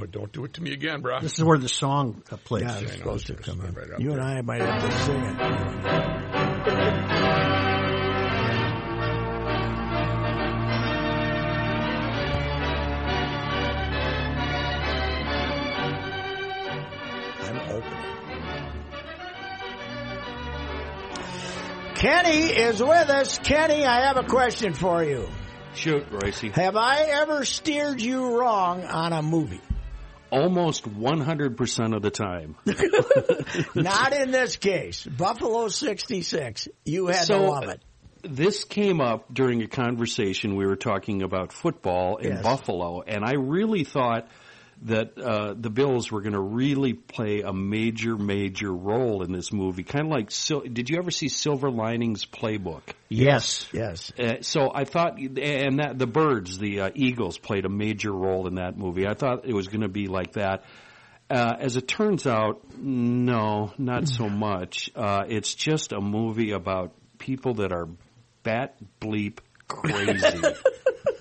Oh, don't do it to me again, bro. This is where the song uh, plays. Yeah, it's supposed to come in. right up you and. I might have to sing it. I'm opening. Kenny is with us. Kenny, I have a question for you. Shoot, Royce. Have I ever steered you wrong on a movie? Almost 100% of the time. Not in this case. Buffalo 66. You had So, to love it. This came up during a conversation we were talking about football in Yes. Buffalo, and I really thought that uh, the Bills were going to really play a major, major role in this movie. Kind of like, Sil- did you ever see Silver Linings Playbook? Yes. Yes. Uh, so I thought, and that the birds, the uh, Eagles, played a major role in that movie. I thought it was going to be like that. Uh, as it turns out, no, not so much. Uh, it's just a movie about people that are bat bleep crazy.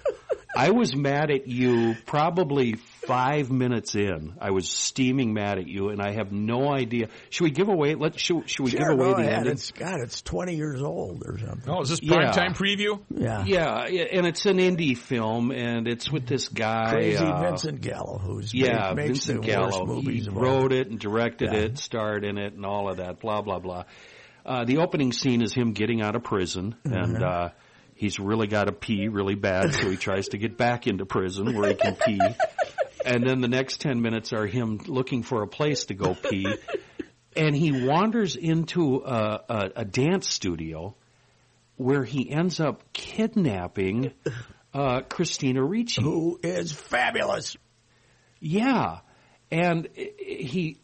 I was mad at you probably five minutes in. I was steaming mad at you, and I have no idea. Should we give away? Let should, should we Sure, give away go the ahead. ending? It's God, it's twenty years old or something. Oh, is this prime Yeah. time preview? Yeah. Yeah, yeah, and it's an indie film, and it's with this guy. Crazy uh, Vincent Gallo, who's yeah, made, makes Vincent the Gallo. worst movies He wrote it and directed Yeah. it, starred in it, and all of that. Blah blah blah. Uh, the opening scene is him getting out of prison, Mm-hmm. and uh, he's really got to pee really bad, so he tries to get back into prison where he can pee. And then the next ten minutes are him looking for a place to go pee, and he wanders into a, a, a dance studio where he ends up kidnapping uh, Christina Ricci. Who is fabulous? Yeah. And he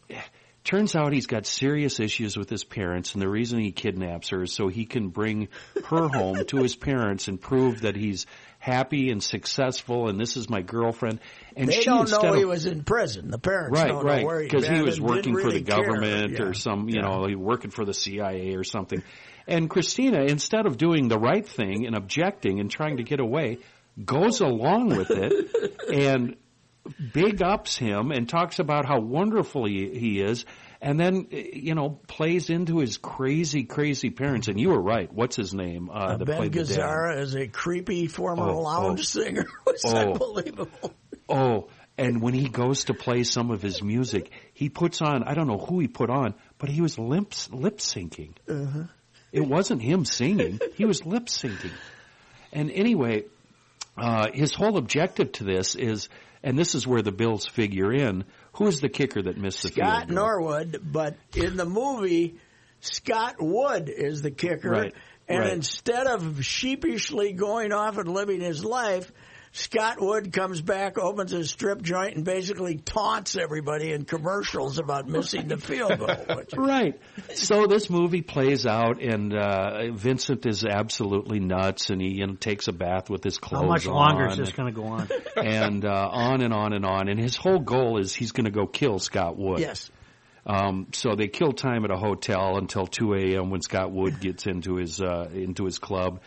turns out he's got serious issues with his parents and the reason he kidnaps her is so he can bring her home to his parents and prove that he's happy and successful and this is my girlfriend and They she don't know of, he was in prison. The parents right don't right know where he's because he was working for really the government Yeah. or some you Yeah. know he working for the CIA or something and Christina instead of doing the right thing and objecting and trying to get away goes along with it and big ups him and talks about how wonderful he, he is and then you know plays into his crazy crazy parents and you were right what's his name uh, Uh, ben played the dad? Gazzara is a creepy former Oh, lounge oh. singer. It was Oh. unbelievable. Oh, and when he goes to play some of his music, he puts on, I don't know who he put on, but he was lip, lip syncing. Uh-huh. It wasn't him singing, he was lip syncing. And anyway, uh, his whole objective to this is, and this is where the Bills figure in, who is the kicker that missed the Scott field goal? Norwood, but in the movie, Scott Wood is the kicker. Right, And right. instead of sheepishly going off and living his life, Scott Wood comes back, opens a strip joint, and basically taunts everybody in commercials about missing the field goal. Which, Right. So this movie plays out, and uh, Vincent is absolutely nuts, and he you know, takes a bath with his clothes How much longer on. is this going to go on? and uh, on and on and on. And his whole goal is he's going to go kill Scott Wood. yes. Um, so they kill time at a hotel until 2 a.m. when Scott Wood gets into his uh, into his club,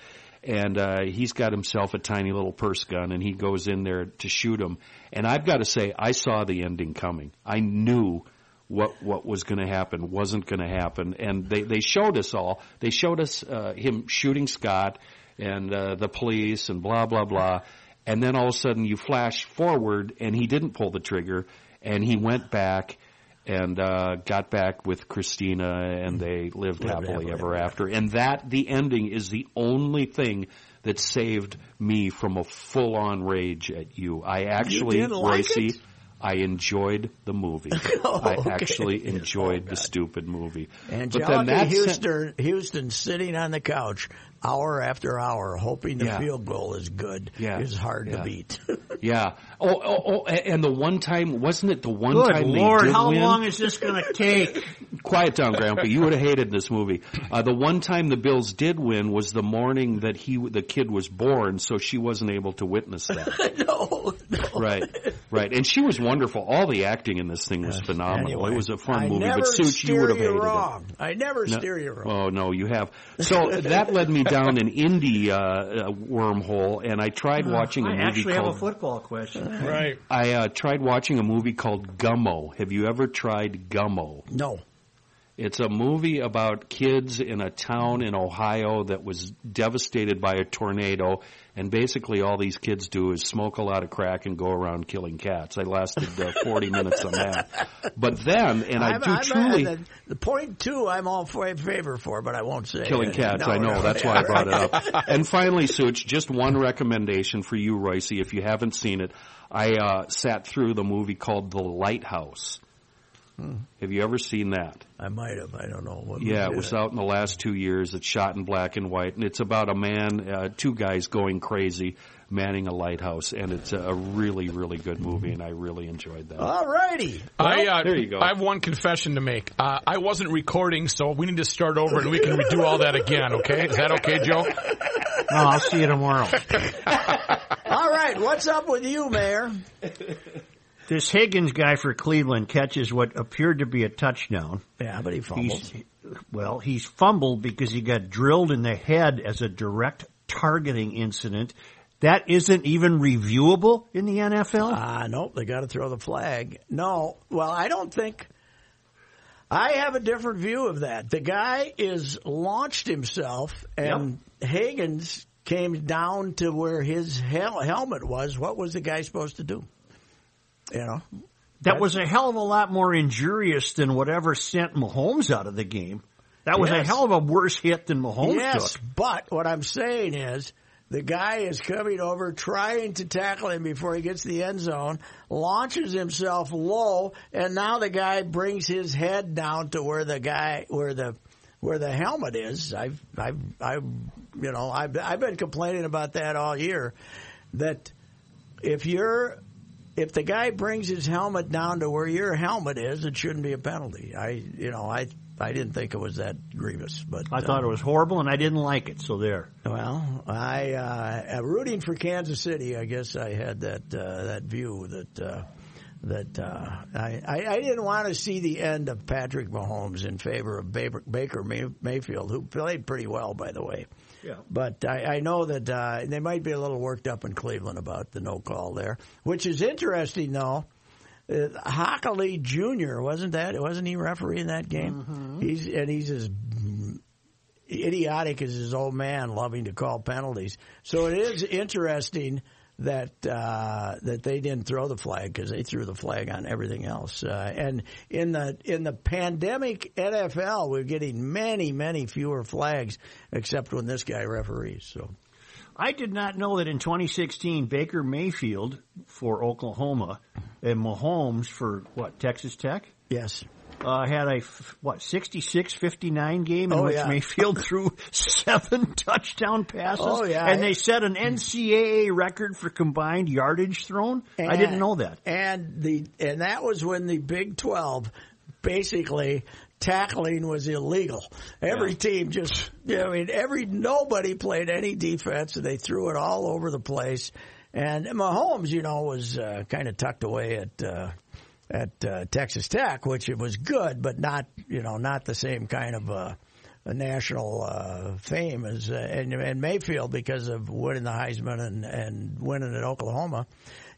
and uh, he's got himself a tiny little purse gun, and he goes in there to shoot him. And I've got to say, I saw the ending coming. I knew what what was going to happen wasn't going to happen, and they they showed us all. They showed us uh, him shooting Scott and uh, the police and blah blah blah. and then all of a sudden you flash forward, and he didn't pull the trigger, and he went back and uh, got back with Christina, and they lived happily happily ever after. And that the ending is the only thing that saved me from a full-on rage at you. I actually, like Royce, it? I enjoyed the movie. Oh, I okay. actually enjoyed the stupid movie. And but then that Houston, Houston sitting on the couch hour after hour, hoping the Yeah. field goal is good, Yeah. is hard Yeah. to beat. Yeah. Oh, oh, oh, and the one time, wasn't it the one Good time Lord, they did how win? long is this going to take? Quiet down, Grandpa. You would have hated this movie. Uh, the one time the Bills did win was the morning that he, the kid was born, so she wasn't able to witness that. no, no. right, right. And she was wonderful. All the acting in this thing was phenomenal. Anyway, it was a fun I movie, never but Suits, steer you would have hated wrong. it. I never No- steer you wrong. Oh no, you have. So that led me down an indie uh, uh, wormhole, and I tried watching a I movie actually have a football question. Right. I uh, tried watching a movie called Gummo. Have you ever tried Gummo? No. It's a movie about kids in a town in Ohio that was devastated by a tornado, and basically all these kids do is smoke a lot of crack and go around killing cats. I lasted uh, 40 minutes on that. But then, and I I'm- do I'm- truly... the, the point two, I'm all for favor for, but I won't say Killing cats, No, I know. no, That's why I brought right. it up. And finally, Such, just one recommendation for you, Royce. If you haven't seen it, I uh, sat through the movie called The Lighthouse. Hmm. Have you ever seen that? I might have. I don't know. What Yeah, it was is out in the last two years. It's shot in black and white, and it's about a man, uh, two guys going crazy, manning a lighthouse, and it's a really, really good movie, and I really enjoyed that. All righty. I, uh, there you go. I have one confession to make. Uh, I wasn't recording, so we need to start over and we can redo all that again, okay? Is that okay, Joe? No, I'll see you tomorrow. All right. What's up with you, Mayor? This Higgins guy for Cleveland catches what appeared to be a touchdown. Yeah, but he fumbled. He's, well, he's fumbled because he got drilled in the head as a direct targeting incident. That isn't even reviewable in the NFL? Ah, nope, they got to throw the flag. No, well, I don't think. I have a different view of that. The guy is launched himself, and Higgins came down to where his hel- helmet was. What was the guy supposed to do? Know, that was a hell of a lot more injurious than whatever sent Mahomes out of the game. That was a hell of a worse hit than Mahomes yes, took. but what I'm saying is. The guy is coming over, trying to tackle him before he gets the end zone, launches himself low, and now the guy brings his head down to where the guy, where the, where the helmet is. I've, I've, I've, you know, I've, I've been complaining about that all year. That if you're, if the guy brings his helmet down to where your helmet is, it shouldn't be a penalty. I, you know, I, I didn't think it was that grievous, but I thought it was horrible and I didn't like it, so there. well, I uh, rooting for Kansas City. I guess I had that uh, that view that uh, that uh, I, I didn't want to see the end of Patrick Mahomes in favor of Baker, Baker Mayfield, who played pretty well, by the way. Yeah. But I, I know that uh, they might be a little worked up in Cleveland about the no call there, which is interesting though. Uh, Hochuli Jr. wasn't that? Wasn't he refereeing that game? He's and he's as idiotic as his old man, loving to call penalties. So it is interesting that uh, that they didn't throw the flag because they threw the flag on everything else. Uh, and in the in the pandemic NFL, we're getting many many fewer flags, except when this guy referees. So I did not know that in 2016, Baker Mayfield for Oklahoma and Mahomes for what Texas Tech yes, uh, had a f- what 66-59 game in Oh, which yeah. Mayfield threw seven touchdown passes. Oh, yeah. and they set an NCAA record for combined yardage thrown. I didn't know that. And the and that was when the Big Twelve basically tackling was illegal. Every team just you know, I mean every nobody played any defense and they threw it all over the place. And Mahomes, you know, was uh, kind of tucked away at uh, at uh, Texas Tech, which it was good, but not you know not the same kind of uh, a national uh, fame as uh, and, and Mayfield because of winning the Heisman and and winning at Oklahoma.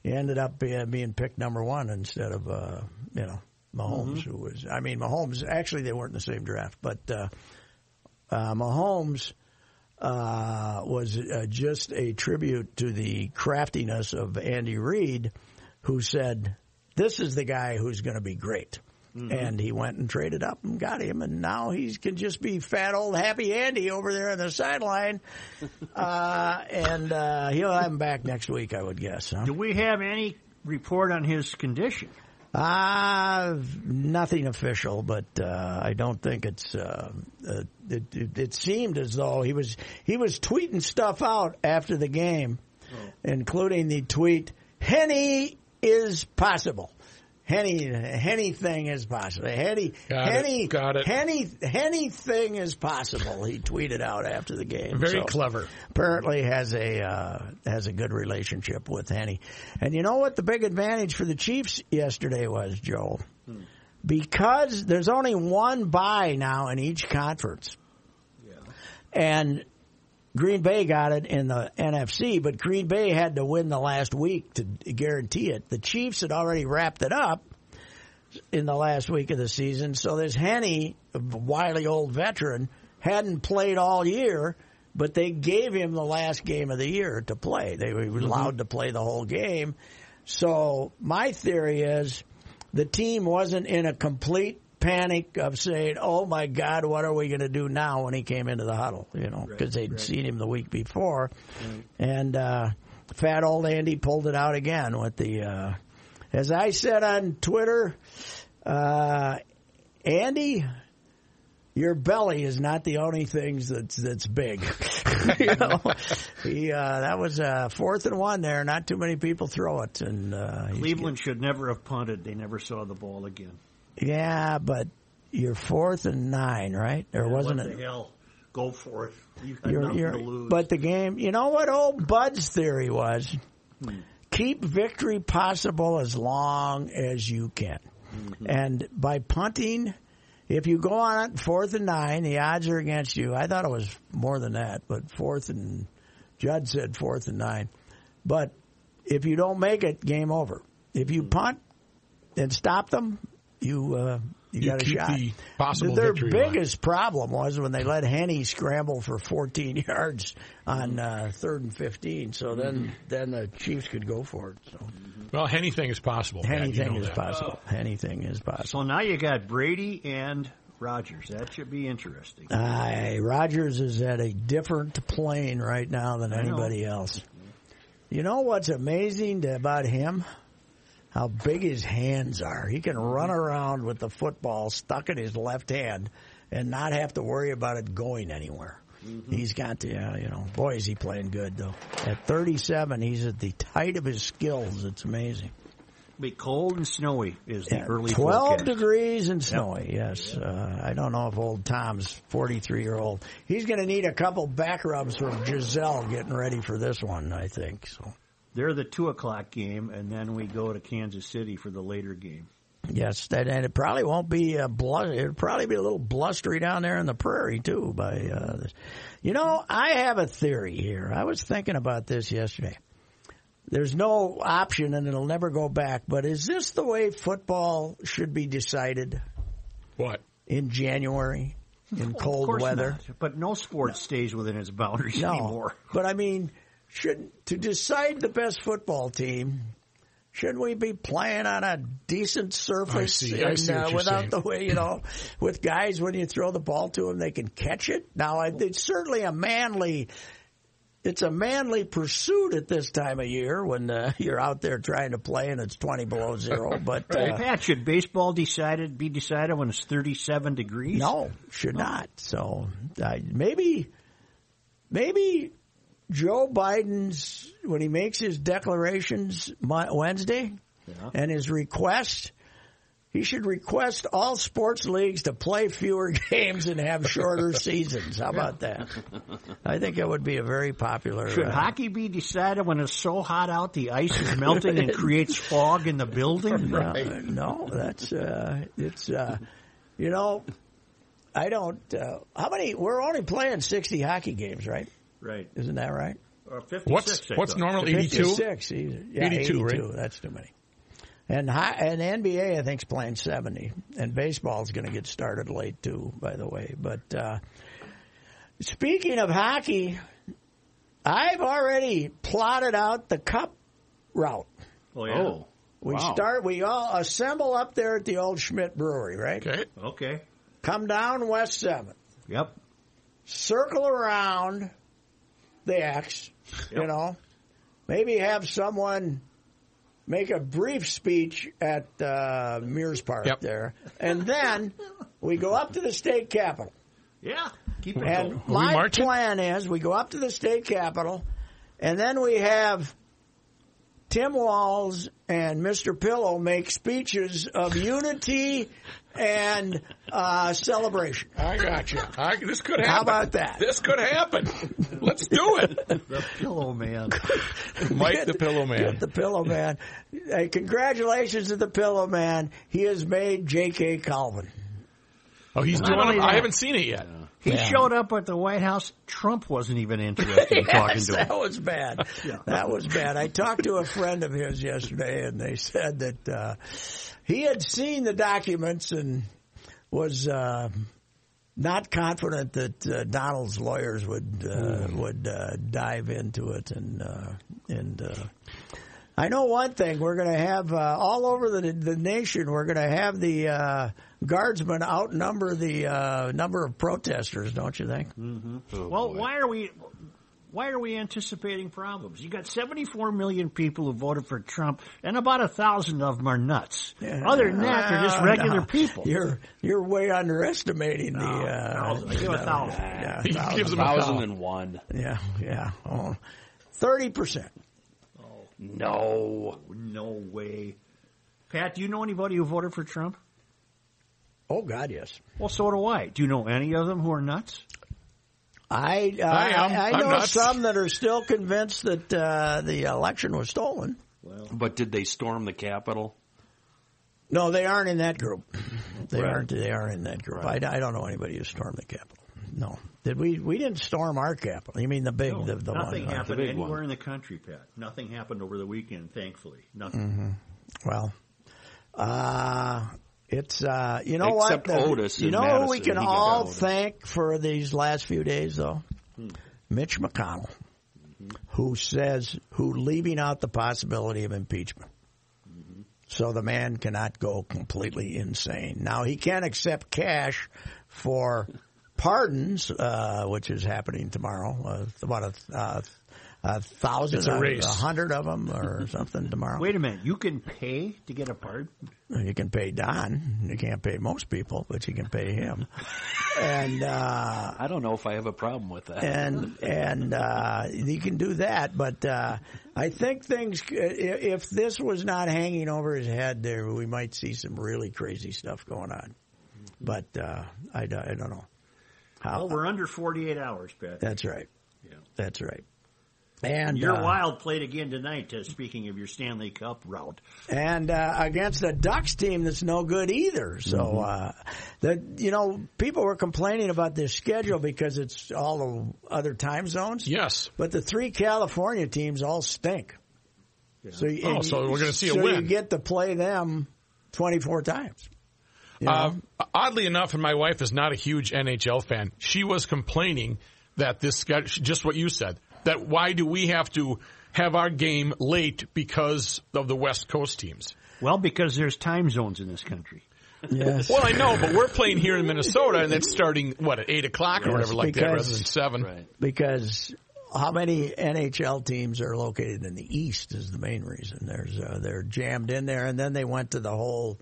He ended up being, being picked number one instead of uh, you know Mahomes, who was I mean Mahomes. Actually, they weren't in the same draft, but uh, uh, Mahomes uh, was uh, just a tribute to the craftiness of Andy Reid, who said, "This is the guy who's going to be great." Mm-hmm. And he went and traded up and got him, and now he can just be fat old happy Andy over there on the sideline, uh, and uh, he'll have him back next week, I would guess. Huh? Do we have any report on his condition? Uh, nothing official, but uh, I don't think it's. Uh, uh, it, it, it, seemed as though he was he was tweeting stuff out after the game, oh. including the tweet "Henny is possible." Henny, Henny thing is possible. Henny, got Henny, it, got it. Henny, Henny thing is possible. He tweeted out after the game. Very so clever. Apparently has a uh, has a good relationship with Henne. And you know what the big advantage for the Chiefs yesterday was, Joe? Hmm. Because there's only one bye now in each conference. Yeah. And Green Bay got it in the NFC, but Green Bay had to win the last week to guarantee it. The Chiefs had already wrapped it up in the last week of the season, so this Henne, a wily old veteran, hadn't played all year, but they gave him the last game of the year to play. They were mm-hmm. allowed to play the whole game. So my theory is the team wasn't in a complete panic of saying, "Oh my God, what are we going to do now?" When he came into the huddle, you know, because right, they'd right. seen him the week before, right. and uh, fat old Andy pulled it out again with the. Uh, as I said on Twitter, uh, Andy, your belly is not the only thing that's that's big. you know, he uh, that was uh, fourth and one there. Not too many people throw it, and uh, Cleveland should never have punted. They never saw the ball again. Yeah, but you're fourth and nine, right? Or yeah, wasn't it? hell? Go for it. You you're, you're, But the game, you know what old Bud's theory was? Hmm. Keep victory possible as long as you can. Mm-hmm. And by punting, if you go on fourth and nine, the odds are against you. I thought it was more than that, but fourth and Judd said fourth and nine. But if you don't make it, game over. If you hmm. punt and stop them, you uh, you, you got a shot. The possible Their biggest line. problem was when they let Henne scramble for 14 yards on uh, third and 15. So then mm-hmm. then the Chiefs could go for it. So. Well, anything is possible. Anything you know is that. possible. Anything is possible. So now you got Brady and Rodgers. That should be interesting. Uh, Rodgers is at a different plane right now than anybody else. You know what's amazing about him? How big his hands are. He can run around with the football stuck in his left hand and not have to worry about it going anywhere. Mm-hmm. He's got the, uh, you know, boy, is he playing good though. At 37, he's at the height of his skills. It's amazing. Be cold and snowy is the yeah, early 12 forecast. degrees and snowy, yep. yes. Uh, I don't know if old Tom's 43 year old. He's going to need a couple back rubs from Gisele getting ready for this one, I think. So. They're the two o'clock game, and then we go to Kansas City for the later game. Yes, that, and it probably won't be a blu- It'll probably be a little blustery down there in the prairie too. By uh, this. you know, I have a theory here. I was thinking about this yesterday. There's no option, and it'll never go back. But is this the way football should be decided? What in January? In well, cold weather, not. but no sport no. stays within its boundaries no. anymore. But I mean, should to decide the best football team, shouldn't we be playing on a decent surface I see, I see uh, without saying. the way you know, with guys when you throw the ball to them they can catch it? Now it's certainly a manly. It's a manly pursuit at this time of year when uh, you're out there trying to play and it's 20 below zero. But uh, Pat, should baseball decided be decided when it's 37 degrees? No, should not. So uh, maybe, maybe Joe Biden's when he makes his declarations Wednesday yeah. and his request, he should request all sports leagues to play fewer games and have shorter seasons. How about that? I think it would be a very popular. Should uh, hockey be decided when it's so hot out the ice is melting and creates fog in the building? No, no that's uh, it's uh, you know I don't. Uh, how many? We're only playing sixty hockey games, right? Right. Isn't that right? Uh, what's what's normal? Eighty-two. Six. Yeah, 82, 82 right? That's too many. And high, and NBA I think is playing seventy, and baseball is going to get started late too. By the way, but uh, Speaking of hockey, I've already plotted out the cup route. Oh, Oh, We wow. start. We all assemble up there at the old Schmidt Brewery, right? Okay. Okay. Come down West Seventh, Yep. circle around the X. You know, maybe have someone make a brief speech at uh, Mears Park Yep. there, and then we go up to the state capitol. Yeah. Keep it And going. my plan is we go up to the state capitol, and then we have Tim Walz and Mr. Pillow make speeches of unity and uh, celebration. I got you. I, this could happen. How about that? This could happen. Let's do it. The pillow man. Mike the Pillow Man. Get the Pillow Man. Hey, congratulations to the Pillow Man. He has made J.K. Calvin. Oh, he's doing only it. I haven't seen it yet. He Yeah. showed up at the White House. Trump wasn't even interested in talking Yes, to that him. was bad. That was bad. I talked to a friend of his yesterday, and they said that uh, he had seen the documents and was uh, not confident that uh, Donald's lawyers would uh, would uh, dive into it. And uh, and uh, I know one thing: we're going to have uh, all over the the nation. We're going to have the uh, guardsmen outnumber the uh, number of protesters. Don't you think? Well, why are we? Why are we anticipating problems? You got 74 million people who voted for Trump, and about a thousand of them are nuts. Other than that, they're just Uh, regular no. people. You're you're way underestimating the. Uh, thousand. Give a thousand. Yeah, He thousand. gives him a thousand and one. thousand. yeah, yeah. Oh, Thirty percent. No. No way. Pat, do you know anybody who voted for Trump? Oh God, yes. Well, so do I. Do you know any of them who are nuts? I uh, I am. I, I'm know nuts. some that are still convinced that uh, the election was stolen. Well, But did they storm the Capitol? No, they aren't in that group. They Right. aren't. They aren't in that group. I, I don't know anybody who stormed the Capitol. No, did we? We didn't storm our Capitol. You mean the big, the, the Nothing one? happened big anywhere one. in the country, Pat. Nothing happened over the weekend, thankfully. Nothing. Well, uh, it's uh, you know Except what? The- Otis you know who we can all thank for these last few days, though. Mitch McConnell, who says who leaving out the possibility of impeachment. So the man cannot go completely insane. Now he can't accept cash for pardons, uh, which is happening tomorrow. Uh, about a, uh, a thousand, It's a race. a hundred of them, or something tomorrow. Wait a minute. You can pay to get a pardon? You can pay Don. You can't pay most people, but you can pay him. and uh, I don't know if I have a problem with that. and and uh, you can do that. But uh, I think things. If this was not hanging over his head, there we might see some really crazy stuff going on. But uh, I, don't- I don't know. How, Well, we're under 48 hours, Pat. that's right. Yeah. That's right. And Your uh, Wild played again tonight, uh, speaking of your Stanley Cup route. and uh, against a Ducks team that's no good either. So, Mm-hmm. uh, the you know people were complaining about this schedule because it's all the other time zones. Yes. but the three California teams all stink. So, you- Oh, so you- we're gonna see a so win. You get to play them twenty four times. You know? Uh, oddly enough, and my wife is not a huge NHL fan. She was complaining that this schedule, just what you said, that why do we have to have our game late because of the West Coast teams? Well, because there's time zones in this country. yes. Well, I know, but we're playing here in Minnesota, and it's starting what at eight o'clock or Yes, whatever like that, rather than seven. right. because how many NHL teams are located in the East is the main reason. There's uh, they're jammed in there, and then they went to the whole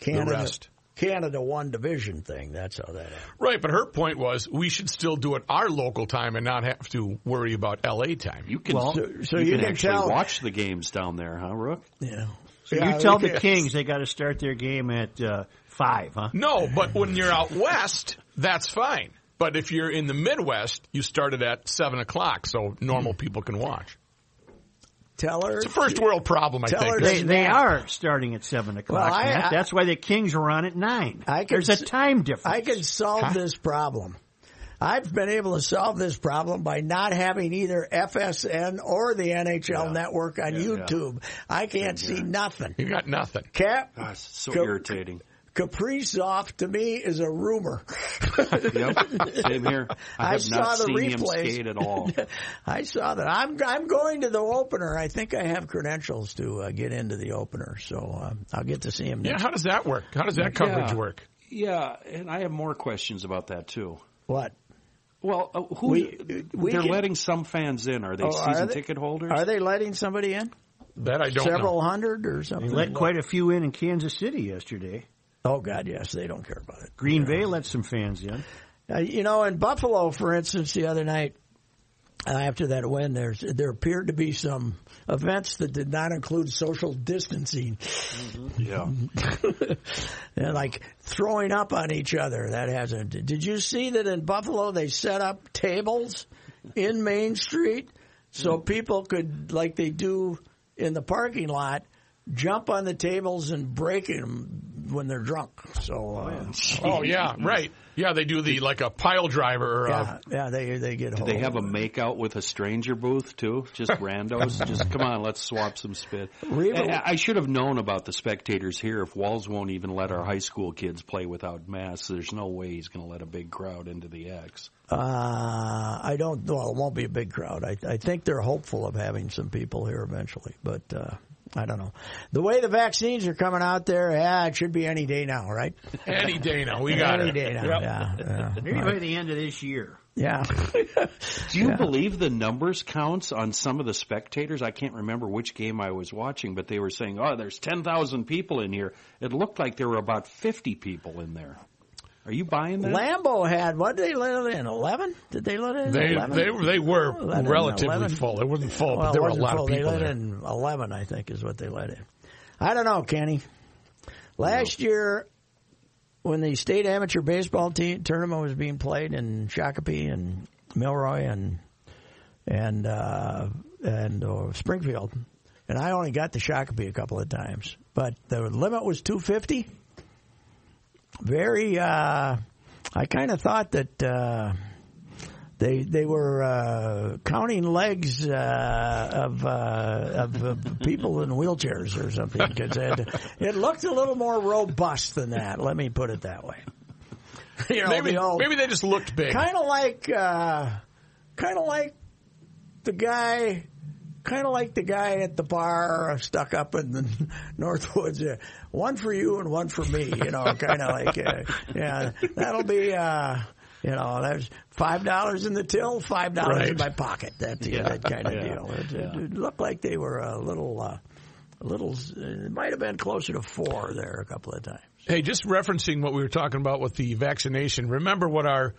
Canada rest. Canada one division thing. That's how that happened. Right, but her point was we should still do it our local time and not have to worry about LA time. You can, So- so you you can, can actually tell- watch the games down there, huh, Rook? Yeah. So Yeah, you tell the Kings they got to start their game at uh, five, huh? No, but when you're out west, that's fine. But if you're in the Midwest, you start it at seven o'clock, so normal people can watch. Tell her. It's a first world problem, I Tell think. her They they are starting at seven o'clock. Well, I- Matt. I- That's why the Kings are on at nine. I can There's a time difference. I can solve Huh? this problem. I've been able to solve this problem by not having either FSN or the NHL network on YouTube. I can't see nothing. You got nothing. Cap, ah, Gosh, so Co- irritating. Kaprizov to me is a rumor. Yep, same here. I I saw not the seen him replays. skate at all. I saw that. I'm I'm going to the opener. I think I have credentials to uh, get into the opener, so uh, I'll get to see him. Yeah, Next. how does that work? How does that coverage Yeah. work? Yeah, and I have more questions about that too. What? Well, uh, who We- we they're can- letting some fans in? Are they Oh, are season they? ticket holders? Are they letting somebody in? That I don't Several know. hundred or They something? let quite a few in in Kansas City yesterday. Oh God, yes, they don't care about it. Green Bay let some fans in. Uh, you know, in Buffalo, for instance, the other night uh, after that win, there's there appeared to be some events that did not include social distancing, yeah. and like throwing up on each other. That hasn't. Did you see that in Buffalo they set up tables in Main Street so people could, like they do in the parking lot, jump on the tables and break them when they're drunk. So. Uh, Oh yeah, right. Yeah, they do the like a pile driver or Yeah, a, yeah, they they get. Do they have a makeout with a stranger booth too? Just randos? Just come on, let's swap some spit. Reba- I, I should have known about the spectators here. If Walz won't even let our high school kids play without masks, there's no way he's going to let a big crowd into the X. Uh, I don't. Well, it won't be a big crowd. I, I think they're hopeful of having some people here eventually, but uh, I don't know. The way the vaccines are coming out there, yeah, it should be any day now, right? any day now. We got any it. day now. Yep. Yeah, yeah, Maybe right. by the end of this year. yeah. Do you believe the numbers counts on some of the spectators? I can't remember which game I was watching, but they were saying, "Oh, there's 10,000 people in here." It looked like there were about 50 people in there. Are you buying that? Lambeau had what did they let it in? Eleven? Did they let it in? They 11? they they were Eleven, relatively full. It wasn't full, Well, but there were a lot full. of people They let there. in eleven, I think, is what they let in. I don't know, Kenny. Last year, when the state amateur baseball team tournament was being played in Shakopee and Milroy and and uh, and uh, Springfield, and I only got to Shakopee a couple of times, but the limit was two fifty. Very, uh, I kind of thought that. Uh, they they were uh, counting legs uh, of uh, of uh, people in wheelchairs or something because it, it looked a little more robust than that. Let me put it that way. You know, Maybe the old, maybe they just looked big. kind of like uh, kind of like the guy. Kind of like the guy at the bar stuck up in the Northwoods. Uh, one for you and one for me. You know, kind of like, uh, yeah, that'll be, uh, you know, there's five dollars in the till, five dollars in my pocket. That that kind of Yeah. deal. It, it, it looked like they were a little, uh, a little. It might have been closer to four there a couple of times. Hey, just referencing what we were talking about with the vaccination. Remember what our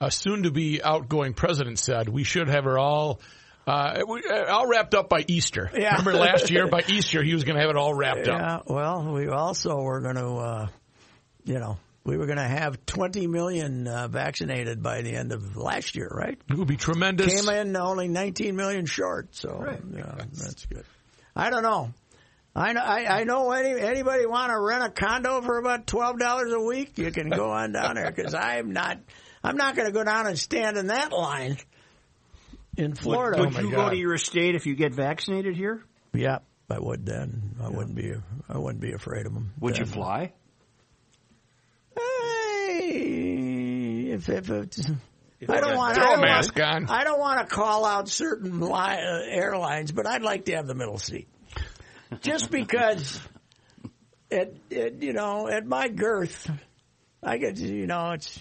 uh, soon-to-be outgoing president said. We should have her all. Uh, we- uh, all wrapped up by Easter. Yeah. Remember last year by Easter he was going to have it all wrapped up. Yeah. Well, we also were going to, uh, you know, we were going to have 20 million uh, vaccinated by the end of last year, right? It would be tremendous. Came in only 19 million short, so yeah, that's good. I don't know. I know. I, I know. Any anybody want to rent a condo for about twelve dollars a week? You can go on down there because I'm not. I'm not going to go down and stand in that line in Florida. Would you go to your estate if you get vaccinated here? Yeah, I would then. I wouldn't be. I wouldn't be afraid of them. Would you fly? Hey, if, if it's, I don't want. Throw I a don't mask want, on. I don't want to call out certain li- uh, airlines, but I'd like to have the middle seat, just because. At, at you know at my girth, I get you know it's.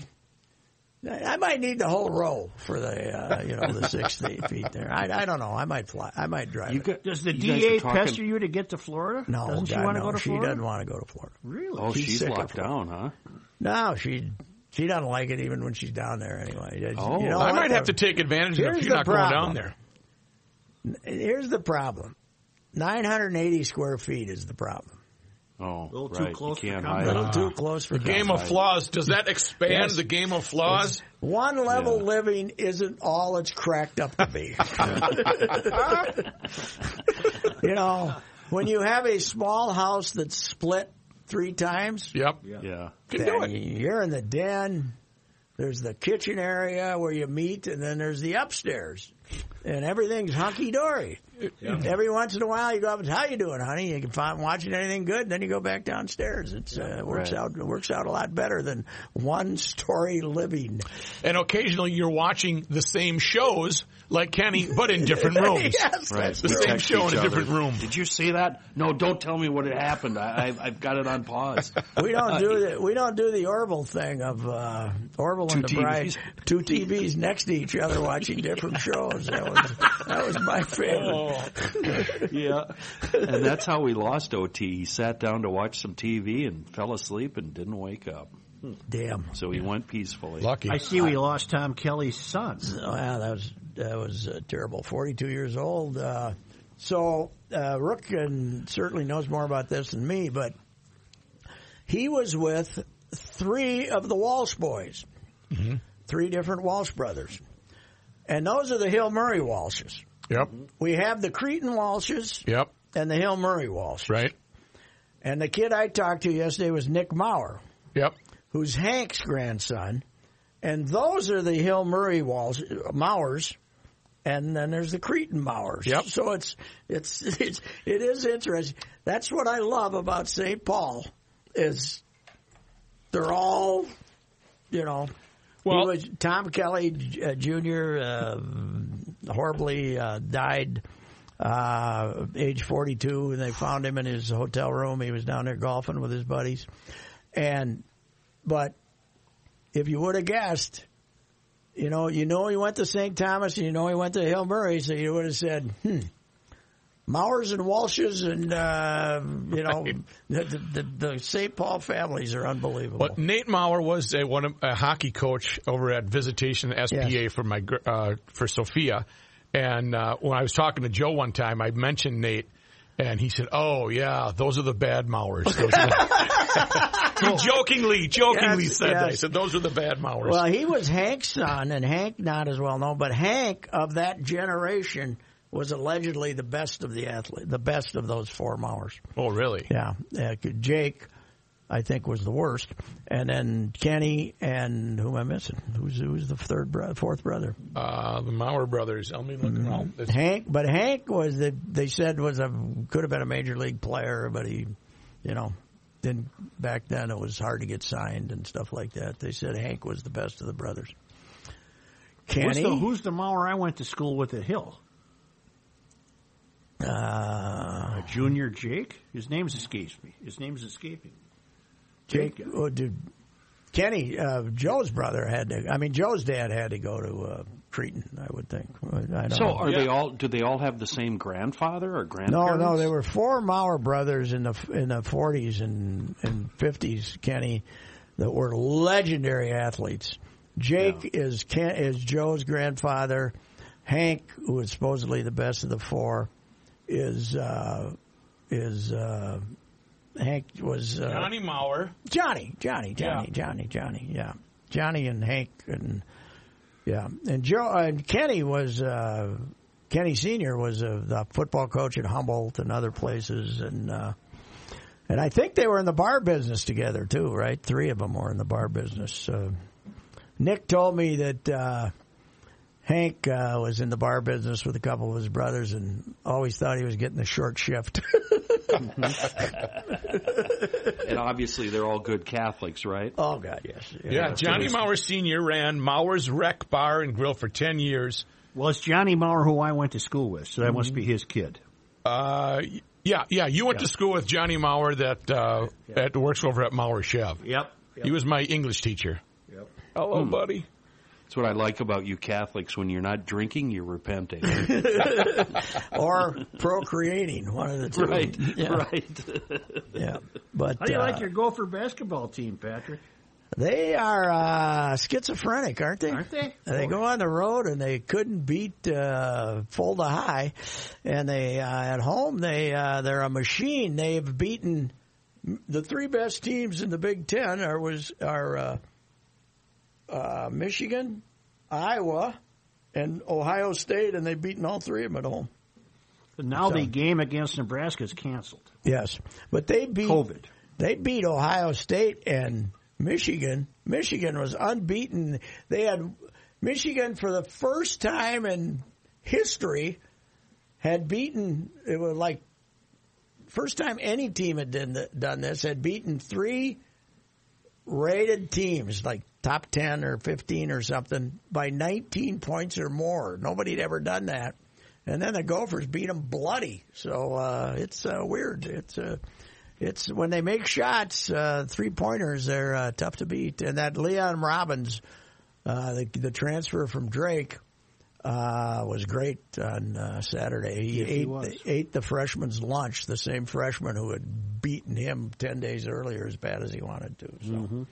I might need the whole row for the uh, you know the six feet feet there. I, I don't know. I might fly. I might drive. You it. got, Does the you DA talking- pester you to get to Florida? no, Doesn't she God, want to no. go to She doesn't want to go to Florida. Really? Oh, She's she's, locked down, huh? No, she she doesn't like it even when she's down there anyway. Oh. you know I what? might have to take advantage of it if you're the not going down there. Here's the problem. 980 square feet is the problem. Oh, little too right. close you for can't hide A little too close for Game comfort. of Flaws. Does that expand Yes. the Game of Flaws? One level Yeah. living isn't all it's cracked up to be. you know, when you have a small house that's split three times, Yep. Yeah. Can do it. you're in the den. There's the kitchen area where you meet, and then there's the upstairs. And everything's hunky dory. Every once in a while, you go up and say, how you doing, honey? You can find watching anything good, then you go back downstairs. It's uh, works Right. out it works out a lot better than one story living. And occasionally you're watching the same shows like Kenny, but in different rooms. yes, Right. The same show in each a other. different room. Did you see that? No, don't tell me what had happened. I, I've, I've got it on pause. We don't do the we don't do the Orville thing of uh, Orville and the Two bride, TVs. two TVs next to each other watching different shows. That was that was my favorite. yeah. And that's how we lost OT. He sat down to watch some TV and fell asleep and didn't wake up. Damn. So he went peacefully. Lucky. I see we lost Tom Kelly's son. Oh, yeah, that was that was uh, terrible. Forty-two years old. Uh, so uh, Rook and certainly knows more about this than me, but he was with three of the Walsh boys, three different Walsh brothers, and those are the Hill Murray Walshes. Yep. We have the Cretin Walshes Yep. and the Hill Murray Walshes. Right. And the kid I talked to yesterday was Nick Mauer, Yep. who's Hank's grandson. And those are the Hill Murray Walsh, Mauers. And then there's the Cretin Mauers. Yep. So it's, it's, it's, it is interesting. That's what I love about St. Paul is they're all, you know, Well- was, Tom Kelly uh, Jr. Uh, horribly uh, died uh, age 42, and they found him in his hotel room. He was down there golfing with his buddies, and but if you would have guessed, you know, you know he went to St. Thomas, and you know he went to Hill Murray, so you would have said, hmm. Mauers and Walshes and uh, you know the, the, the St. Paul families are unbelievable. Well, Nate Mauer was a one a hockey coach over at Visitation SPA Yes. for my uh, for Sophia, and uh, when I was talking to Joe one time, I mentioned Nate, and he said, "Oh yeah, those are the bad Mauers." Those are the- he jokingly, jokingly Yes, said that. He said, "Those are the bad Mauers." Well, he was Hank's son, and Hank not as well known, but Hank of that generation was allegedly the best of the athlete, the best of those four Mauers. oh, really? Yeah, uh, Jake, I think, was the worst, and then Kenny and who am I missing? Who's who's the third brother, fourth brother? Uh, the Mauer brothers. Let me look around. It's- Hank, but Hank was the they said was a could have been a major league player, but he, you know, then back then it was hard to get signed and stuff like that. They said Hank was the best of the brothers. Who's Kenny, the, who's the Mauer I went to school with at Hill? Uh, Junior Jake? His name's escapes me. His name's escaping. Jake, Jake. oh, dude, Kenny, uh, Joe's brother had to. I mean, Joe's dad had to go to uh, Cretin. I would think. I don't So know. are they all? Do they all have the same grandfather or No, grandparents? no, there were four Mauer brothers in the in the forties and and fifties, Kenny, that were legendary athletes. Jake is Ken, is Joe's grandfather. Hank, who was supposedly the best of the four, is uh, is uh, Hank was uh, Johnny Mauer. Johnny, Johnny, Johnny, Johnny, Johnny. Yeah, Johnny and Hank and yeah, and Joe and Kenny was uh, Kenny Senior was uh, the football coach at Humboldt and other places, and uh, and I think they were in the bar business together too, right? Three of them were in the bar business. Uh, Nick told me that. Uh, Hank uh, was in the bar business with a couple of his brothers and always thought he was getting the short shift. And obviously they're all good Catholics, right? oh God, yes. Yeah, Johnny Mauer Sr. ran Mauer's Rec Bar and Grill for 10 years. Well, it's Johnny Mauer who I went to school with, so that must be his kid. Uh, yeah, yeah. You went to school with Johnny Mauer that uh, that works over at Mauer Chev. Yep. He was my English teacher. Yep. Hello, buddy. That's what I like about you Catholics. When you're not drinking, you're repenting. or procreating, one of the two. right, Yeah. right. Yeah, but How do you uh, like your Gopher basketball team, Patrick? they are uh, schizophrenic, aren't they? Aren't they? They go on the road and they couldn't beat uh, Fulda High, and they uh, at home they uh, they're a machine. They've beaten the three best teams in the Big Ten. Are was are uh, Michigan, Iowa, and Ohio State, and they've beaten all three of them at home. But now So- the game against Nebraska is canceled. Yes, but they beat COVID. They beat Ohio State and Michigan. Michigan was unbeaten. They had Michigan for the first time in history had beaten. It was like first time any team had done, done this had beaten three rated teams like top 10 or 15 or something by 19 points or more. Nobody had ever done that. And then the Gophers beat them bloody. So uh, it's uh, weird. It's uh, it's when they make shots, uh, three pointers, they're uh, tough to beat. And that Liam Robbins, uh, the, the transfer from Drake, uh, was great on uh, Saturday. He, Yes, he ate, was. the, ate the freshman's lunch, the same freshman who had beaten him 10 days earlier as bad as he wanted to. So. Mm-hmm.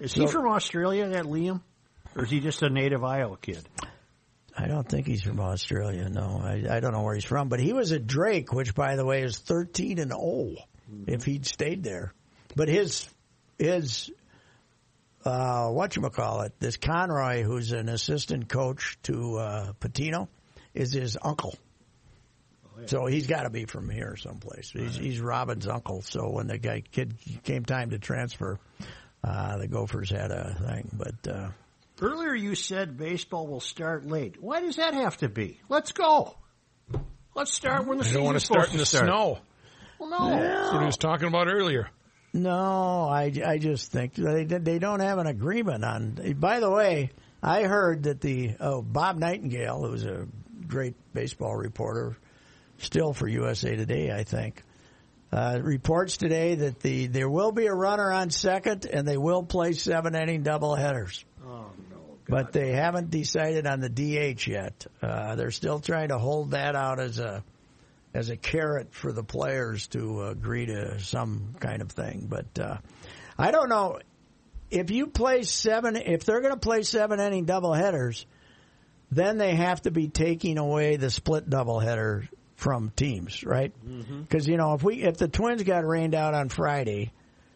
Is So- he from Australia, that Liam? Or is he just a native Iowa kid? I don't think he's from Australia. No, I, I don't know where he's from, but he was at Drake, which, by the way, is thirteen and zero. If he'd stayed there, but his his uh, what you call it, this Conroy, who's an assistant coach to uh, Pitino, is his uncle. So he's got to be from here someplace. He's, he's Robbins' uncle. So when the guy kid came time to transfer, uh, the Gophers had a thing, but. Uh, Earlier you said baseball will start late. Why does that have to be? Let's go. Let's start when the I season's don't want to start in the supposed to snow. Well, no. That's what he was talking about earlier. No, I, I just think they they don't have an agreement on. By the way, I heard that the oh Bob Nightingale, who was a great baseball reporter, still for USA Today, I think, uh, reports today that the there will be a runner on second and they will play seven inning double headers. Oh, no. But they haven't decided on the DH yet. Uh, they're still trying to hold that out as a as a carrot for the players to agree to some kind of thing. But uh, I don't know if you play seven. If they're going to play seven inning double headers, then they have to be taking away the split double header from teams, right? Because you know if we if the Twins got rained out on Friday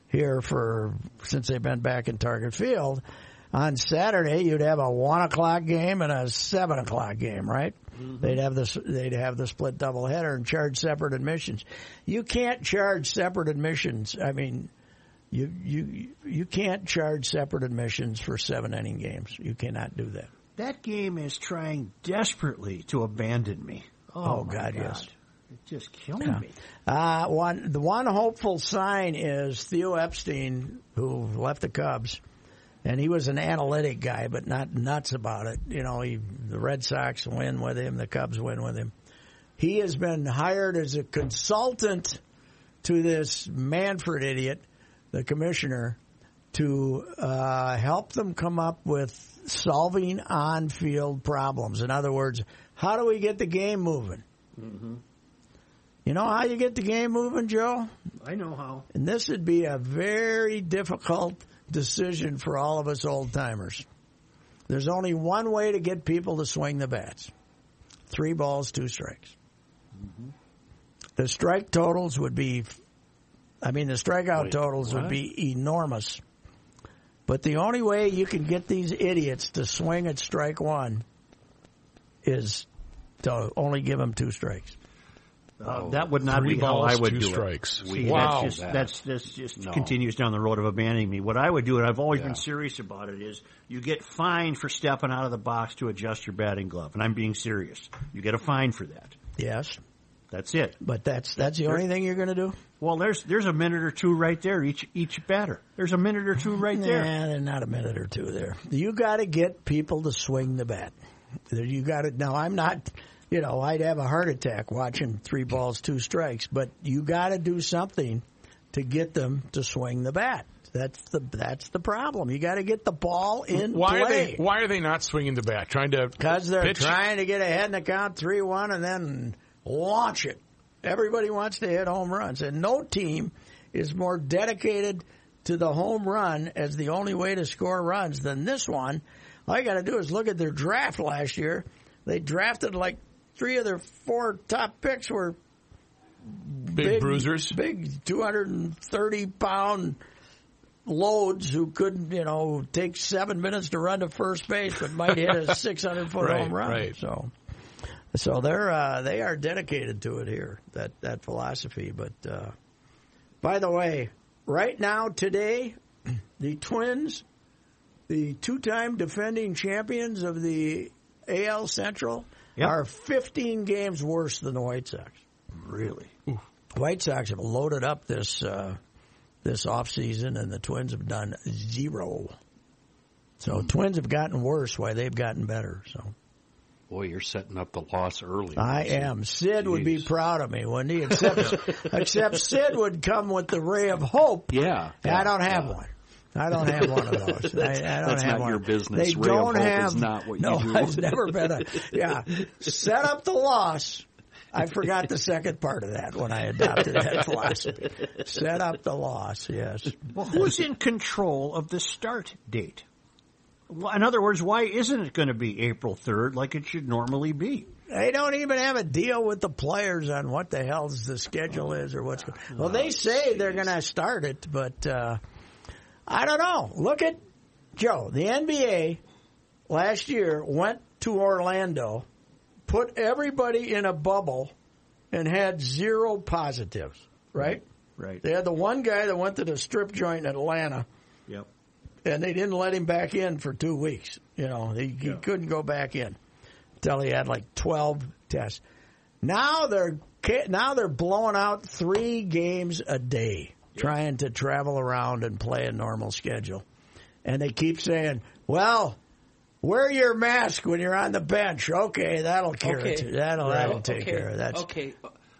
here for since they've been back in Target Field. On Saturday, you'd have a one o'clock game and a seven o'clock game, right? They'd have the they'd have the split doubleheader and charge separate admissions. You can't charge separate admissions. I mean, you you you can't charge separate admissions for seven inning games. You cannot do that. That game is trying desperately to abandon me. Oh, Oh, my God, yes. It's just killing me. Uh, one the one hopeful sign is Theo Epstein, who left the Cubs, and he was an analytic guy, but not nuts about it. You know, he, the Red Sox win with him, the Cubs win with him. He has been hired as a consultant to this Manfred idiot, the commissioner, to uh, help them come up with solving on-field problems. In other words, how do we get the game moving? You know how you get the game moving, Joe? I know how. And this would be a very difficult decision for all of us old timers. There's only one way to get people to swing the bats three balls, two strikes. The strike totals would be, I mean, the strikeout Wait, totals would be enormous. But the only way you can get these idiots to swing at strike one is to only give them two strikes. Uh, that would not Three be how balls, I would two do strikes. it. See, Wow. that's just That- that's that's just No. continues down the road of abandoning me. What I would do, and I've always Yeah. been serious about it, is you get fined for stepping out of the box to adjust your batting glove, and I'm being serious. You get a fine for that. Yes, That's it. but that's that's the only thing you're going to do. Well, there's there's a minute or two right there each each batter. There's a minute or two right there. Nah, there's not a minute or two there. You got to get people to swing the bat. You got to. Now, I'm not. You know, I'd have a heart attack watching three balls, two strikes. But you got to do something to get them to swing the bat. That's the that's the problem. You got to get the ball in Why are play. they Why are they not swinging the bat? Trying to Because they're pitch? trying to get ahead in the count three one and then launch it. Everybody wants to hit home runs, and no team is more dedicated to the home run as the only way to score runs than this one. All you got to do is look at their draft last year. They drafted like three of their four top picks were big, bruisers. big two hundred and thirty pound loads who couldn't, you know, take seven minutes to run to first base, but might hit a six hundred foot Right, home run. right. So, so they're uh, they are dedicated to it here that that philosophy. But uh, by the way, right now today, the Twins, the two time defending champions of the AL Central, Yep. are 15 games worse than the White Sox. Really? White Sox have loaded up this uh, this off season, and the Twins have done zero. So Twins have gotten worse while they've gotten better. So Boy, you're setting up the loss early. I am. Sid would be proud of me, wouldn't he? Except, except Sid would come with the ray of hope. Yeah, yeah, I don't have yeah. one. I don't have one of those. I, I don't That's have not one. your business. They Ray don't hope have. is not what you no, do. I've never been a. Yeah, set up the loss. I forgot the second part of that when I adopted that philosophy. Set up the loss. Yes. Well, who's in control of the start date? Well, In other words, why isn't it going to be April 3rd like it should normally be? They don't even have a deal with the players on what the hell's the schedule is or what's. going Well, they say they're going to start it, but uh, I don't know. Look at Joe. The NBA last year went to Orlando, put everybody in a bubble, and had zero positives. Right? Right. They had the one guy that went to the strip joint in Atlanta Yep. and they didn't let him back in for two weeks. You know, he, he couldn't go back in until he had like twelve tests. Now they're now they're blowing out three games a day, trying to travel around and play a normal schedule, and they keep saying, "Well." Wear your mask when you're on the bench. Okay, that'll cure it. That'll that'll take okay. care of that. Okay.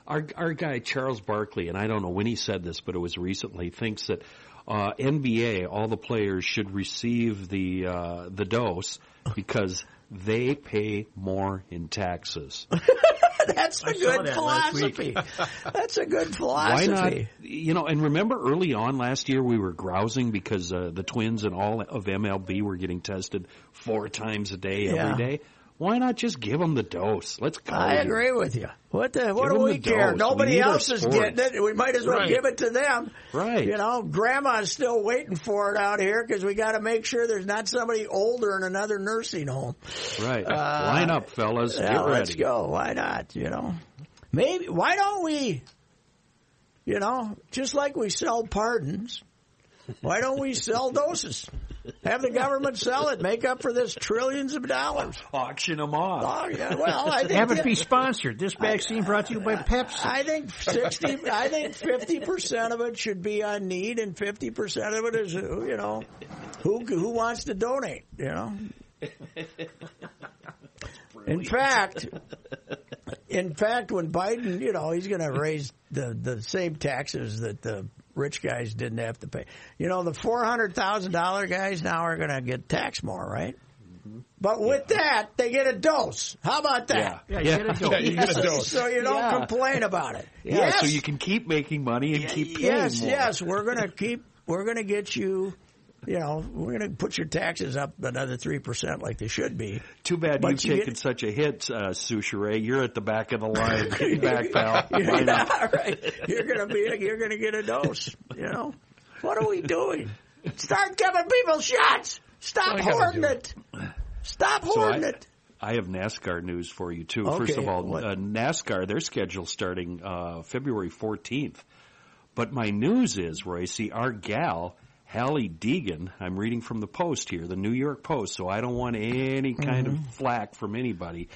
Our our guy Charles Barkley, and I don't know when he said this, but it was recently, thinks that uh, NBA, all the players should receive the uh, the dose because they pay more in taxes. That's a I good that philosophy. That's a good philosophy. Why philosophy. not? You know, and remember early on last year we were grousing because uh, the Twins and all of MLB were getting tested four times a day Yeah. every day. Why not just give them the dose? Let's go. I agree with you. What the? What Give do we the care? dose. Nobody need our else is getting it. We might as well Right. give it to them. Right. You know, Grandma's still waiting for it out here because we got to make sure there's not somebody older in another nursing home. Right. Line up, fellas. Uh, Yeah, Get ready. let's go. Why not? You know, maybe. Why don't we? You know, just like we sell pardons, why don't we sell doses? Have the government sell it, make up for this trillions of dollars. Auction them off. Oh, yeah, well, I think Have it be sponsored. This vaccine brought to you by Pepsi. I think sixty. I think fifty percent of it should be on need, and fifty percent of it is who you know who who wants to donate. You know. In fact, in fact, when Biden, you know, he's going to raise the the same taxes that the rich guys didn't have to pay. You know, the four hundred thousand dollar guys now are going to get taxed more, right? Mm-hmm. But with that, they get a dose. How about that? Yeah, you get a dose. Yeah, you get a dose. So you don't Yeah. complain about it. Yeah, yes. so you can keep making money and keep paying yes, more. yes, we're going to keep. We're going to get you. You know, we're going to put your taxes up another three percent, like they should be. Too bad But you've you taken get- such a hit, uh, Souchere. You're at the back of the line. Get back, pal. You're, right. You're going to be. You're going to get a dose. You know, what are we doing? Start giving people shots. Stop hoarding it. Stop So hoarding I- it. I have NASCAR news for you too. Okay, First of all, uh, NASCAR their schedule starting uh, February 14th. But my news is, Royce, our gal Hallie Deegan. I'm reading from the Post here, the New York Post, so I don't want any kind Mm-hmm. of flack from anybody.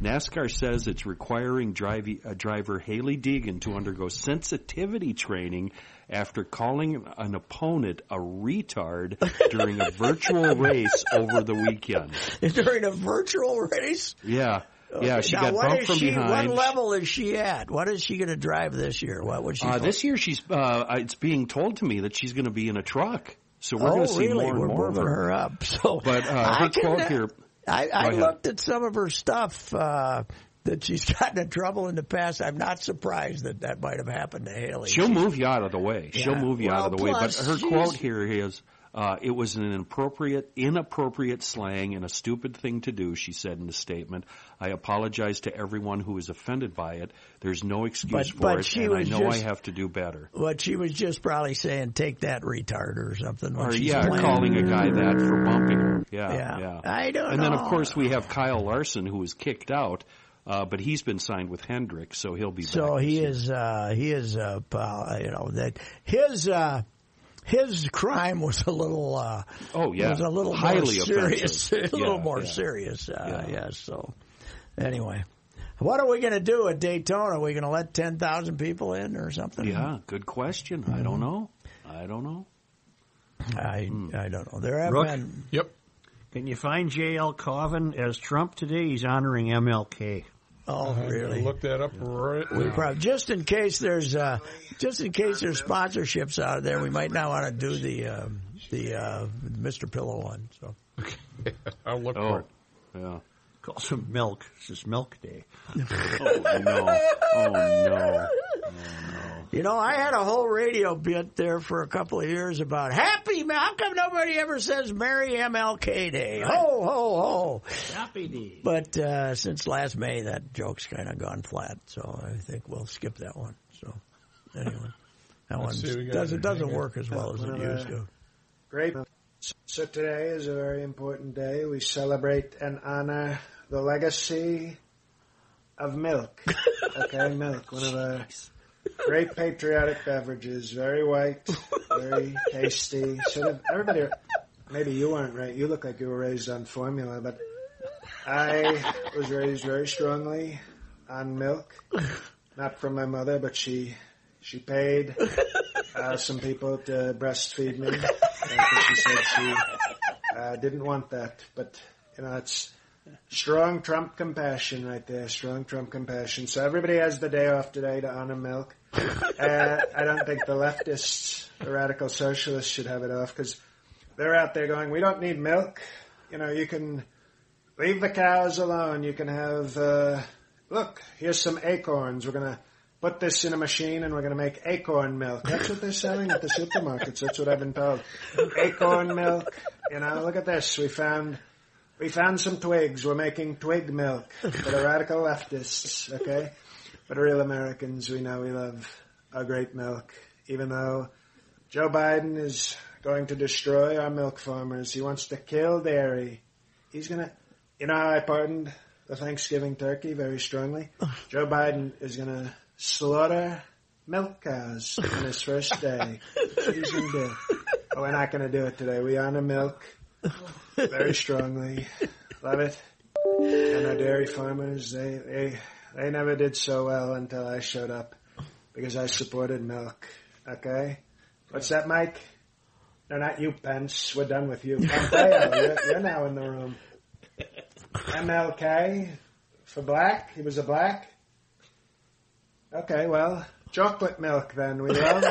NASCAR says it's requiring drive, uh, driver Hailie Deegan to undergo sensitivity training after calling an opponent a retard during a virtual race over the weekend. During a virtual race. Yeah. Yeah, she now, got bumped from she, behind. What level is she at? What is she going to drive this year? What would she? Uh, this year, she's. Uh, it's being told to me that she's going to be in a truck. So we're oh, going to see really? more and We're more of moving her. up. So, But uh, I her can- quote here. I, I looked at some of her stuff uh, that she's gotten in trouble in the past. I'm not surprised that that might have happened to Hailie. She'll move you out of the way. She'll move you out of the way. But her quote here is. Uh, it was an inappropriate, inappropriate slang and a stupid thing to do, she said in the statement. I apologize to everyone who was offended by it. There's no excuse But- for but it, she and I was know just- I have to do better. But she was just probably saying, "Take that, retard," or something. Or yeah, playing. calling a guy that for bumping her. Yeah, Yeah. yeah. I don't And then of course we have Kyle Larson who was kicked out, uh, but he's been signed with Hendrick, so he'll be So he is, uh, he is, uh, uh, you know, that his, uh, his crime was a little, uh, Oh, yeah. was a little Highly more serious, a little Yeah, more yeah. serious, uh, Yeah. yes. So, anyway, what are we going to do at Daytona? Are we going to let ten thousand people in or something? Yeah, good question. I don't know. I don't know. I I don't know. There have Rook? been Yep. Can you find J.L. Cauvin as Trump today? He's honoring MLK. Oh really. Look that up right We now. probably, just in case there's uh, just in case there's sponsorships out there, we might not want to do the um, the uh, Mr. Pillow one. So I'll look for Oh, it. yeah. Call him Milk. It's just Milk Day. Oh no. Oh no. You know, I had a whole radio bit there for a couple of years about happy. How come nobody ever says Merry MLK Day? Ho ho ho! Happy Day. But uh, since last May, that joke's kind of gone flat. So I think we'll skip that one. So anyway, that one Let's see, we got doesn't it. doesn't work as well as it used to. Great. So today is a very important day. We celebrate and honor the legacy of milk. Okay, milk, one of the great patriotic beverages. Very white, very tasty. Sort of everybody. Maybe you weren't right. You look like you were raised on formula, but I was raised very strongly on milk. Not from my mother, but she she paid uh, some people to breastfeed me she said she uh, didn't want that. But you know, it's strong Trump compassion right there. Strong Trump compassion. So everybody has the day off today to honor milk. Uh, I don't think the leftists, the radical socialists, should have it off because they're out there going, "We don't need milk." You know, you can leave the cows alone. You can have. Uh, look, here's some acorns. We're gonna put this in a machine and we're going to make acorn milk. That's what they're selling at the supermarkets. That's what I've been told. Acorn milk. You know, look at this. We found we found some twigs. We're making twig milk for the radical leftists. Okay, but real Americans, we know we love our great milk, even though Joe Biden is going to destroy our milk farmers. He wants to kill dairy. He's gonna. You know how I pardoned the Thanksgiving turkey very strongly. Joe Biden is gonna slaughter milk cows on his first day. He's going to do. But we're not going to do it today. We honor milk very strongly. Love it. And our dairy farmers, they, they, they never did so well until I showed up because I supported milk. Okay? What's that, Mike? No, not you, Pence. We're done with you. Pompeo, you're, you're now in the room. MLK for black. He was a black. Okay, well, chocolate milk then. We love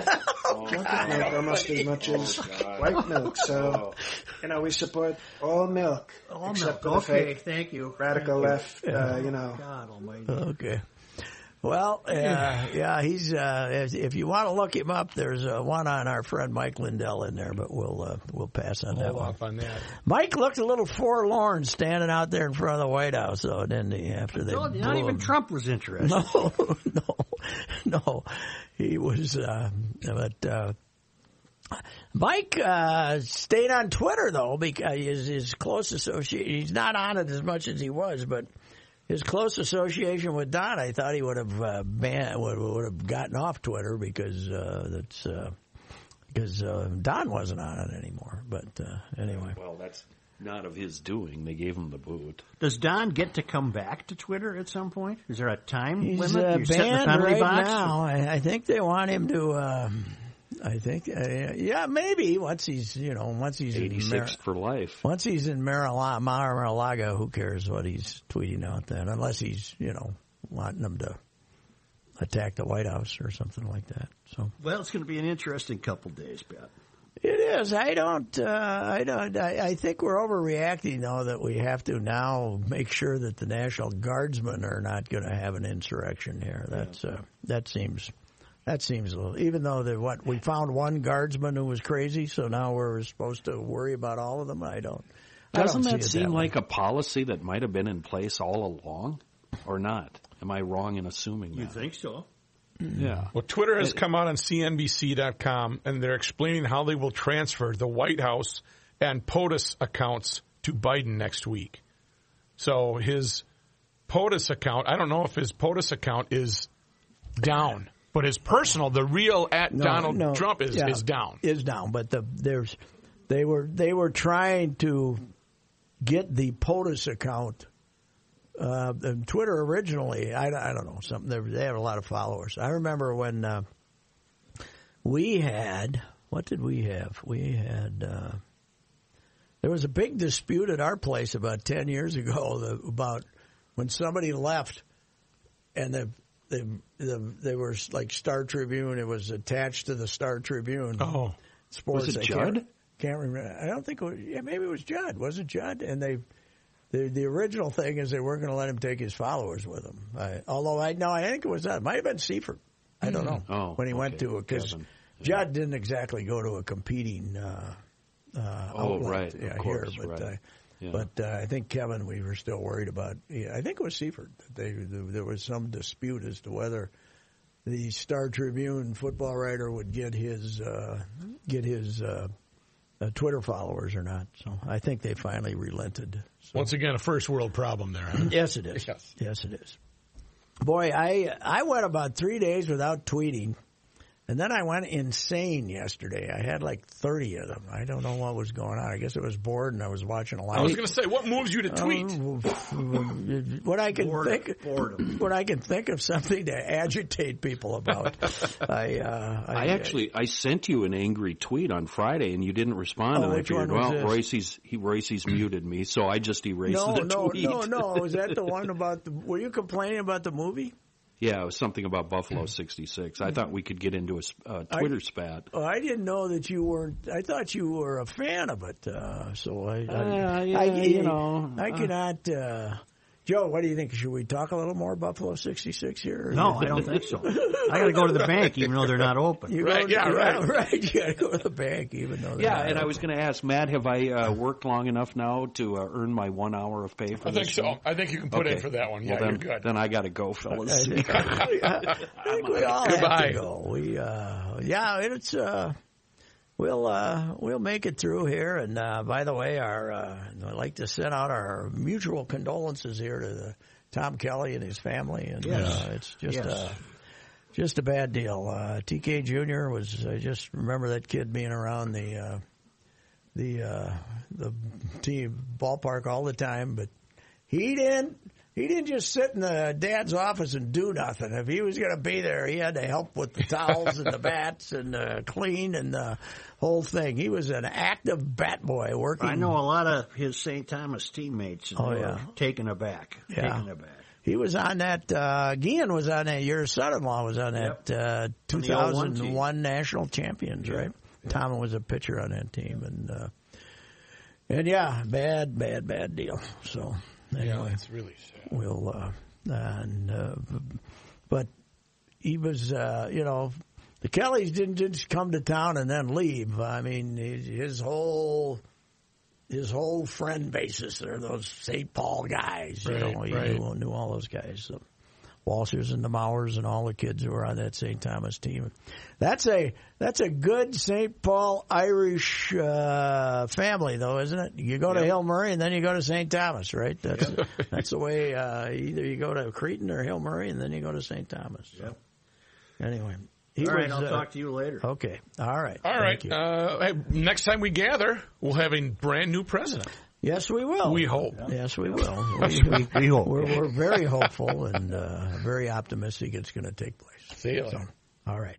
chocolate milk almost as much as white milk. So, you know, we support all milk. All except milk. for the Okay, fake thank you. radical left, uh, you know. God almighty. Okay. Well, uh, yeah, he's. Uh, if, if you want to look him up, there's uh, one on our friend Mike Lindell in there, but we'll uh, we'll pass on that Hold one. off on that. Mike looked a little forlorn standing out there in front of the White House, though, didn't he? After they No, not even him. Trump was interested. No, no, no. He was, uh, but uh, Mike uh, stayed on Twitter though because his, his close associate. He's not on it as much as he was, but his close association with Don, I thought he would have uh, ban would, would have gotten off Twitter because uh, that's uh, because uh, Don wasn't on it anymore. But uh, anyway. Well, that's not of his doing. They gave him the boot. Does Don get to come back to Twitter at some point? Is there a time He's limit? uh, You're setting the banned penalty right box? now. I, I think they want him to. Uh, I think, uh, yeah, maybe once he's, you know, once he's in Eighty Mar- for life. once he's in Mar-a-Lago, Mar-a-Lago, who cares what he's tweeting out then? Unless he's, you know, wanting them to attack the White House or something like that. So Well, it's going to be an interesting couple days, Pat. It is. I don't. Uh, I don't. I, I think we're overreacting though that we have to now make sure that the National Guardsmen are not going to have an insurrection here. That's uh, that seems. That seems a little. Even though that what we found one guardsman who was crazy, so now we're supposed to worry about all of them. I don't. I don't Doesn't see that it seem way. like a policy that might have been in place all along, or not? Am I wrong in assuming that? You think so? Mm-hmm. Yeah. Well, Twitter has come out on CNBC.com, and they're explaining how they will transfer the White House and POTUS accounts to Biden next week. So his POTUS account, I don't know if his POTUS account is down, but his personal, the real at No, Donald no, Trump is, yeah, is down. Is down, but the there's they were they were trying to get the POTUS account uh, Twitter originally, I, I don't know something. They, they have a lot of followers. I remember when uh, we had what did we have? We had uh, there was a big dispute at our place about ten years ago the, about when somebody left and the they, the, they were like Star Tribune. It was attached to the Star Tribune. Oh, sports. Was it I Judd? Can't, can't remember. I don't think. It was, yeah, maybe it was Judd. Was it Judd? And they, the the original thing is they weren't going to let him take his followers with him. I, although I no, I think it was that. It might have been Seifert. I don't know Oh, when he went to it because Kevin. Judd didn't exactly go to a competing. Uh, uh, Oh, outlet, right, of yeah, course, here, but right. uh, Yeah. but uh, I think Kevin, we were still worried about. Yeah, I think it was Seifert. that They there was some dispute as to whether the Star Tribune football writer would get his uh, get his uh, uh, Twitter followers or not. So I think they finally relented. So. once again, a first world problem there. Huh? Yes, it is. Yes. yes, it is. Boy, I I went about three days without tweeting, and then I went insane yesterday. I had like thirty of them. I don't know what was going on. I guess I was bored and I was watching a lot. I was going to say, what moves you to tweet? what I can Boredom, think, boredom. what I can think of something to agitate people about. I, uh, I actually I sent you an angry tweet on Friday and you didn't respond. Oh, and I which one figured, was well, this? Royce's he Royce's muted me, so I just erased no, the no, tweet. no, no. Was that the one about the? Were you complaining about the movie? Yeah, it was something about Buffalo '66. I thought we could get into a, uh, Twitter spat. Oh, I didn't know that you weren't. I thought you were a fan of it. Uh, so I, I, Uh, yeah, I, you know, I uh, cannot. Joe, what do you think? Should we talk a little more Buffalo '66 here? No, I don't think so. I got to go to the bank, even though they're not open. You Right, go- yeah, right. right. You got to go to the bank, even though. they're Yeah, not and I was going to ask Matt, have I uh, worked long enough now to uh, earn my one hour of pay for I this think so. show? I think you can put in for that one. Well, Yeah, then, you're good. Then I got to go, I fellas. think, I think we all have Goodbye. to go. We, uh, yeah, it's. Uh, We'll uh, we'll make it through here, and uh, by the way, our uh, I'd like to send out our mutual condolences here to the, Tom Kelly and his family, and Yes. uh, it's just Yes. uh, just a bad deal. Uh, TK Jr. was I just remember that kid being around the uh, the uh, the team ballpark all the time, but he didn't. He didn't just sit in the dad's office and do nothing. If he was going to be there, he had to help with the towels and the bats and uh, clean and the whole thing. He was an active bat boy working. I know a lot of his St. Thomas teammates. Oh, were yeah. taken aback. Yeah. Taken aback. He was on that. Uh, Gian was on that. Your son-in-law was on that uh, the 01 team. 2001 national champions, right? Tom was a pitcher on that team, and uh, and yeah, bad, bad, bad deal. So anyway, It's really sad. we'll uh, and uh, but he was uh, you know the Kellys didn't just come to town and then leave. I mean his, his whole his whole friend basis are those St. Paul guys. You Right, know, he right. knew, knew all those guys. So. Walshers and the Mauers and all the kids who were on that St. Thomas team. That's a that's a good St. Paul Irish uh, family, though, isn't it? You go to Hill Murray and then you go to St. Thomas, right? That's that's the way. Uh, either you go to Cretin or Hill Murray and then you go to St. Thomas. Yep. Anyway, he All right, was, I'll uh, talk to you later. Okay, all right, All right. Thank you. Uh, hey, next time we gather, we'll have a brand new president. Yes, we will. We hope. Yes, we will. we, we hope. We're, we're very hopeful and uh, very optimistic it's going to take place. See you later. All right.